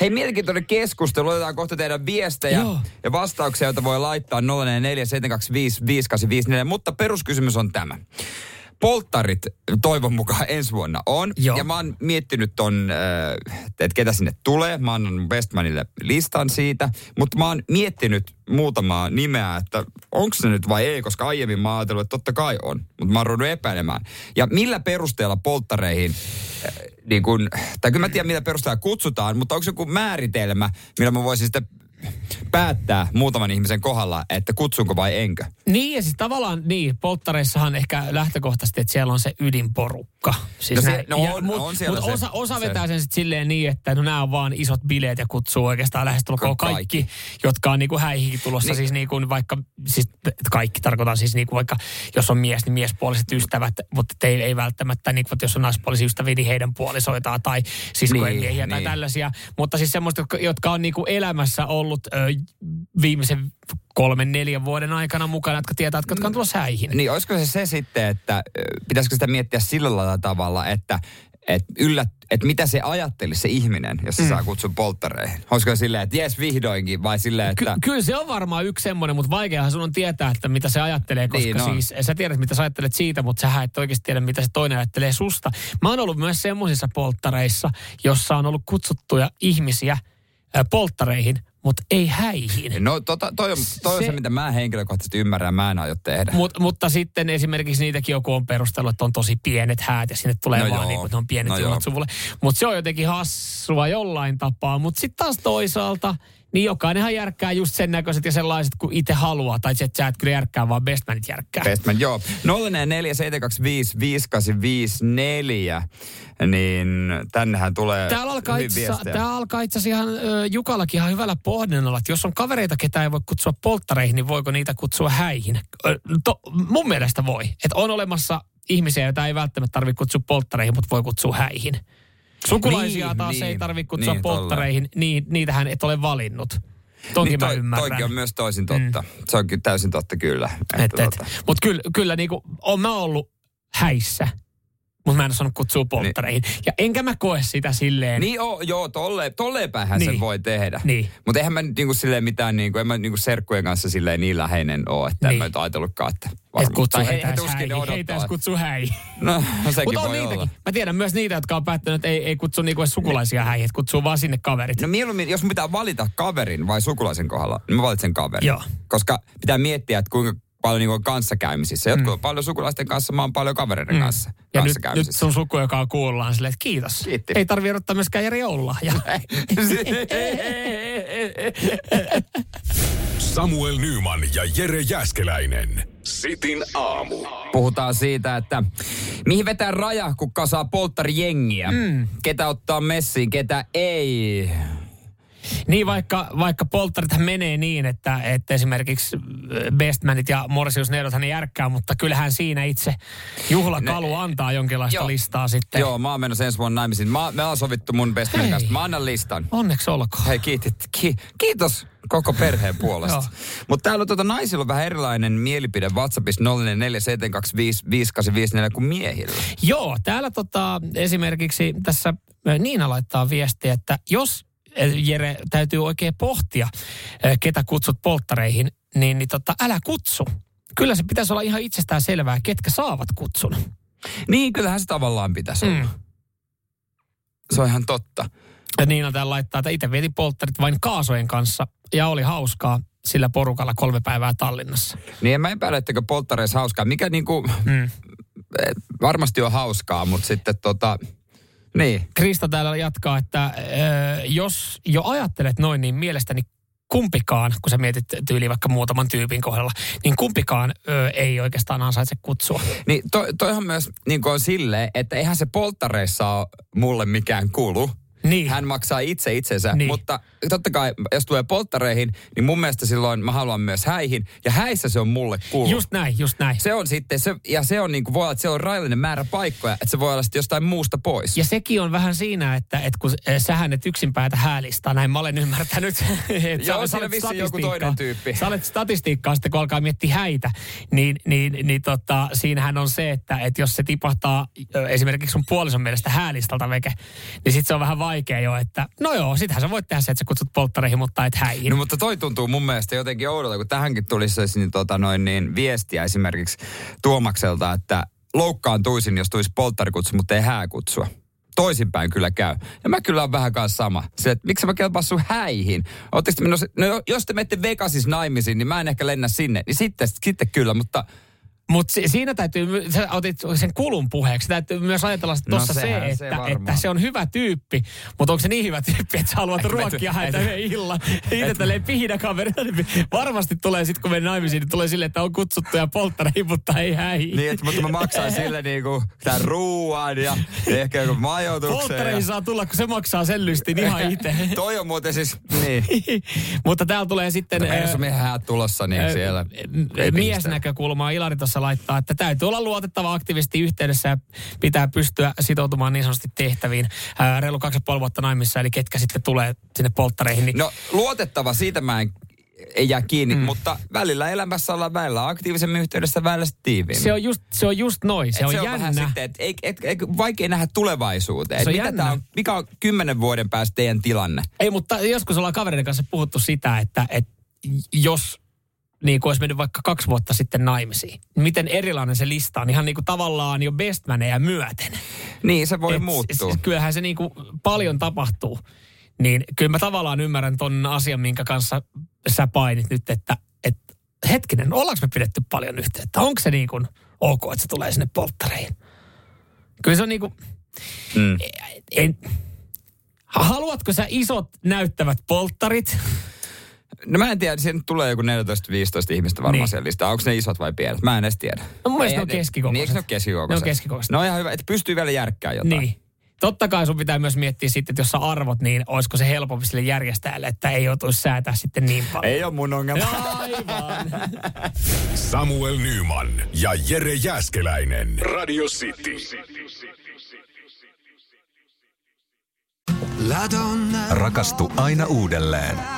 Hei, mielenkiintoinen keskustelu. Otetaan kohta teidän viestejä Joo. ja vastauksia, joita voi laittaa 044 Mutta peruskysymys on tämä. Polttarit toivon mukaan ensi vuonna on. Joo. Ja mä oon miettinyt ton, äh, että ketä sinne tulee. Mä annan Westmanille listan siitä. Mutta mä oon miettinyt muutamaa nimeä, että onko se nyt vai ei, koska aiemmin mä oon ajatellut, että totta kai on. Mutta mä oon ruvennut epäilemään. Ja millä perusteella polttareihin äh, niin kun, tai kyllä mä tiedän, millä perusteella kutsutaan, mutta onko joku määritelmä, millä mä voisin sitten päättää muutaman ihmisen kohdalla, että kutsunko vai enkö? Niin ja siis tavallaan niin, polttareissahan ehkä lähtökohtaisesti, että siellä on se ydinporukka. Siis No se- no Ja on- mut, on mut se- osa, osa se- vetää sen sitten silleen niin, että no nämä on vaan isot bileet ja kutsuu oikeastaan lähestulkoon Ka- kaikki, kaikki. jotka on niinku häihin tulossa. Niin. Siis niinku vaikka, siis kaikki tarkoitan siis niinku vaikka, jos on mies, niin miespuoliset ystävät, mutta ei, ei välttämättä, niinku, jos on naispuolisia ystäviä, niin heidän puolisoitaan tai siskojen Niin, miehiä tai niin. tällaisia. Mutta siis semmoista, jotka, jotka on niinku elämässä ollut ö, viimeisen kolmen, neljän vuoden aikana mukana, jotka tietää, että jotka on tulossa häihin. Niin olisiko se se sitten, että pitäisikö sitä miettiä sillä tavalla, että et yllä, et mitä se ajattelisi se ihminen, jos se mm. saa kutsun polttareihin? Olisiko silleen, että jes vihdoinkin, vai silleen, Ky- että... kyllä se on varmaan yksi semmoinen, mutta vaikeahan sun on tietää, että mitä se ajattelee, koska Niin on. siis sä tiedät, mitä sä ajattelet siitä, mutta sä et oikeasti tiedä, mitä se toinen ajattelee susta. Mä oon ollut myös semmoisissa polttareissa, jossa on ollut kutsuttuja ihmisiä polttareihin, mutta ei häihin. No tota, toi, on, toi on se, Se- mitä mä henkilökohtaisesti ymmärrän, mä en aio tehdä. Mut, mutta sitten esimerkiksi niitäkin joku on perustellut, että on tosi pienet häät ja sinne tulee No vaan joo. niin kuin, ne on pienet No suvulle. Mutta se on jotenkin hassua jollain tapaa. Mutta sitten taas toisaalta, niin jokainenhan järkkää just sen näköiset ja sellaiset kuin itse haluaa. Tai että sä et kyllä järkkää, vaan bestmanit järkkää. Bestman, joo. 044 niin tännehän tulee Täällä alkaa itse alkaa asiassa ihan ö, Jukallakin ihan hyvällä pohdinnalla, että jos on kavereita, ketä ei voi kutsua polttareihin, niin voiko niitä kutsua häihin? Ö, To, mun mielestä voi. Että on olemassa ihmisiä, joita ei välttämättä tarvitse kutsua polttareihin, mutta voi kutsua häihin. Sukulaisia Niin, taas niin, ei tarvitse kutsua niin, polttareihin, niin, niitähän et ole valinnut. Tonkin niin mä toi, ymmärrän. toikin on myös toisin totta. Mm. Se on kyllä täysin totta kyllä. Et, et. tota, Mutta kyllä, kyllä niinku, on mä ollut häissä, mutta mä en ole saanut kutsua polttareihin. Ja enkä mä koe sitä silleen. Niin joo, joo tolle, tolleen pähän Niin. sen voi tehdä. Niin. Mutta eihän mä nyt niinku silleen mitään, niinku, en mä niinku serkkujen kanssa silleen niin läheinen ole, että niin. en Niin. mä nyt ajatellutkaan, että Et varmaan. kutsuu Tai he, heitä he edes tuskin häihin. Heitä edes kutsuu häihin. No, no sekin Mutta on voi niitäkin. olla. Mä tiedän myös niitä, jotka on päättänyt, että ei, ei kutsu niinku sukulaisia häihin, että kutsuu vaan sinne kaverit. No mieluummin, jos mun pitää valita kaverin vai sukulaisen kohdalla, niin mä valitsen kaverin. Joo. Koska pitää miettiä, että kuinka paljon on kanssakäymisissä. Jotkut on paljon sukulaisten kanssa, mä oon paljon kavereiden Mm. kanssa Ja nyt, nyt sun suku, joka on kuullaan silleen, että kiitos. Kiitti. Ei tarvitse odottaa myöskään Jari joululahja. Samuel Nyman ja Jere Jäskeläinen. Sitin aamu. Puhutaan siitä, että mihin vetää raja, kun kasaa polttarijengiä. Mm. Ketä ottaa messiin, ketä ei. Niin vaikka, vaikka polttarithan menee niin, että, että esimerkiksi Bestmanit ja Morsius Neidothan ne järkkää, mutta kyllähän siinä itse juhlakalu antaa jonkinlaista Joo. listaa sitten. Joo, mä oon menossa ensi vuonna naimisiin. Mä, me on sovittu mun bestmanin kanssa. Mä annan listan. Onneksi olkoon. Hei, kiitit, ki, kiitos koko perheen puolesta. Mutta täällä on tuota, naisilla on vähän erilainen mielipide WhatsAppissa 047255854 kuin miehillä. Joo, täällä tota, esimerkiksi tässä ö, Niina laittaa viestiä, että jos Jere täytyy oikein pohtia, ö, ketä kutsut polttareihin, niin, niin tota, älä kutsu. Kyllä se pitäisi olla ihan itsestään selvää, ketkä saavat kutsun. Niin, kyllähän se tavallaan pitäisi olla. Mm. Se on ihan totta. Ja Niina täällä laittaa, että itse vietin polttarit vain kaasojen kanssa ja oli hauskaa sillä porukalla kolme päivää Tallinnassa. Niin en mä epäile, etteikö polttareissa hauskaa. Mikä niinku, Mm. eh, varmasti on hauskaa, mutta sitten tota, niin. Krista täällä jatkaa, että ö, jos jo ajattelet noin, niin mielestäni kumpikaan, kun sä mietit tyyli vaikka muutaman tyypin kohdalla, niin kumpikaan ö, ei oikeastaan ansaitse kutsua. Niin to, toihan myös niin on silleen, että eihän se polttareissa ole mulle mikään kulu. Niin. Hän maksaa itse itsensä. Niin. Mutta totta kai, jos tulee polttareihin, niin mun mielestä silloin mä haluan myös häihin. Ja häissä se on mulle kuulu. Just näin, just näin. Se on sitten, se, ja se on niin kuin, voi olla, että se on rajallinen määrä paikkoja, että se voi olla sitten jostain muusta pois. Ja sekin on vähän siinä, että, että kun eh, sähän et yksin päätä häälistaa, näin mä olen ymmärtänyt. että Joo, sä- sä siinä olet joku toinen tyyppi. Sä olet statistiikkaa sitten, kun alkaa miettiä häitä, niin, niin, niin tota, siinähän on se, että, että jos se tipahtaa ö, esimerkiksi sun puolison mielestä häälistalta veke, niin sitten se on vähän vaikea jo, että no joo, sittenhän sä voit tehdä se, että sä kutsut polttareihin, mutta et häihin. No mutta toi tuntuu mun mielestä jotenkin oudolta, kun tähänkin tulisi niin, tota, noin, niin, viestiä esimerkiksi Tuomakselta, että loukkaantuisin, jos tulisi polttarikutsu, mutta ei hääkutsua. Toisinpäin kyllä käy. Ja mä kyllä on vähän kanssa sama. Se, että miksi mä kelpaan sun häihin? Te no jo- jos te menette Vegasis naimisiin, niin mä en ehkä lennä sinne. Niin sitten, sitten kyllä, mutta Mutta si- siinä täytyy, sä otit sen kulun puheeksi, täytyy myös ajatella tuossa No se, sehän se että, varmaan. että se on hyvä tyyppi, mutta onko se niin hyvä tyyppi, että sä haluat Et- ruokkia häntä yhden illan. Itse tälleen pihinä kaveri. Varmasti tulee sitten, kun menen naimisiin, niin tulee silleen, että on kutsuttu ja polttareihin, mutta ei häihin. Niin, että, mutta mä maksan sille niinku tämän ruuan ja ehkä joku majoituksen. Polttareihin saa tulla, kun se maksaa sen lystin ihan itse. Toi on muuten siis, niin. mutta täällä tulee sitten... No, äh, jos me häät tulossa, niin Ö, siellä... ö, miesnäkökulmaa Ilari tuossa laittaa, että täytyy olla luotettava aktivisti yhteydessä ja pitää pystyä sitoutumaan niin sanotusti tehtäviin. Ää, reilu kaksi ja puoli vuotta naimissa, eli ketkä sitten tulee sinne polttareihin. Niin No luotettava, siitä mä en ei jää kiinni, mm. mutta välillä elämässä ollaan välillä aktiivisemmin yhteydessä, välillä tiiviimmin. se, on just, se on just noin, se Et on se on jännä. vähän sitten, että ei, et, et, vaikea nähdä tulevaisuuteen. Se Et on mitä tää on, mikä on kymmenen vuoden päästä teidän tilanne? Ei, mutta joskus ollaan kavereiden kanssa puhuttu sitä, että, että jos niin kuin olisi mennyt vaikka kaksi vuotta sitten naimisiin, miten erilainen se lista on ihan niin kuin tavallaan jo bestmaneja myöten. Niin, se voi Et muuttua. s- Kyllähän se niin kuin paljon tapahtuu. Niin kyllä mä tavallaan ymmärrän ton asian, minkä kanssa sä painit nyt, että, että hetkinen, ollaanko me pidetty paljon yhteyttä? Onko se niin kuin ok, että se tulee sinne polttareihin? Kyllä se on niin kuin, Mm. en, haluatko sä isot näyttävät polttarit? No mä en tiedä, siinä nyt tulee joku 14-15 ihmistä varmaan Niin. siellä listaa. Onko ne isot vai pienet? Mä en edes tiedä. No mun mielestä ne on keskikokoiset. Niin, eikö ne ole keskikokoiset? Ne on keskikokoiset. No ihan hyvä, että pystyy vielä järkkää jotain. Niin. Totta kai sun pitää myös miettiä sitten, että jos sä arvot, niin olisiko se helpompi sille järjestäjälle, että ei joutuisi säätää sitten niin paljon. Ei ole mun ongelma. Aivan. Samuel Nyman ja Jere Jäskeläinen. Radio City. Rakastu aina uudelleen.